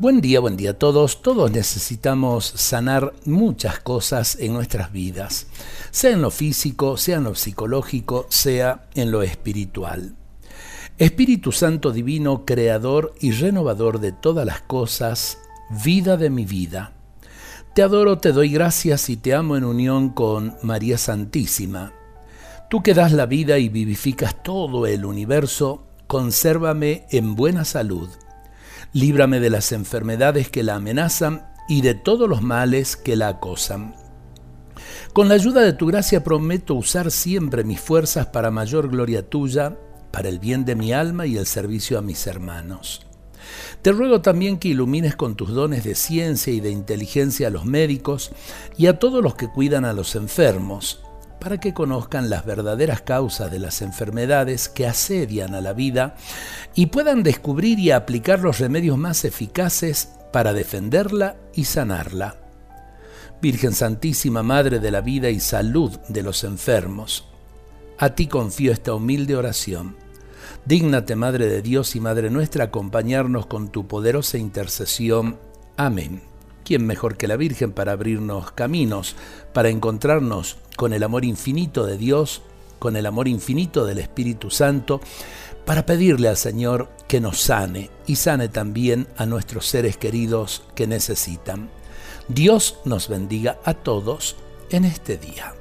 Buen día, buen día a todos. Todos necesitamos sanar muchas cosas en nuestras vidas, sea en lo físico, sea en lo psicológico, sea en lo espiritual. Espíritu Santo Divino, Creador y renovador de todas las cosas, vida de mi vida. Te adoro, te doy gracias y te amo en unión con María Santísima. Tú que das la vida y vivificas todo el universo, consérvame en buena salud líbrame de las enfermedades que la amenazan y de todos los males que la acosan. Con la ayuda de tu gracia prometo usar siempre mis fuerzas para mayor gloria tuya, para el bien de mi alma y el servicio a mis hermanos. Te ruego también que ilumines con tus dones de ciencia y de inteligencia a los médicos y a todos los que cuidan a los enfermos, para que conozcan las verdaderas causas de las enfermedades que asedian a la vida y puedan descubrir y aplicar los remedios más eficaces para defenderla y sanarla. Virgen Santísima, Madre de la vida y salud de los enfermos, a ti confío esta humilde oración. Dígnate, Madre de Dios y Madre nuestra, acompañarnos con tu poderosa intercesión. Amén. ¿Quién mejor que la Virgen para abrirnos caminos, para encontrarnos con el amor infinito de Dios, con el amor infinito del Espíritu Santo, para pedirle al Señor que nos sane y sane también a nuestros seres queridos que necesitan. Dios nos bendiga a todos en este día.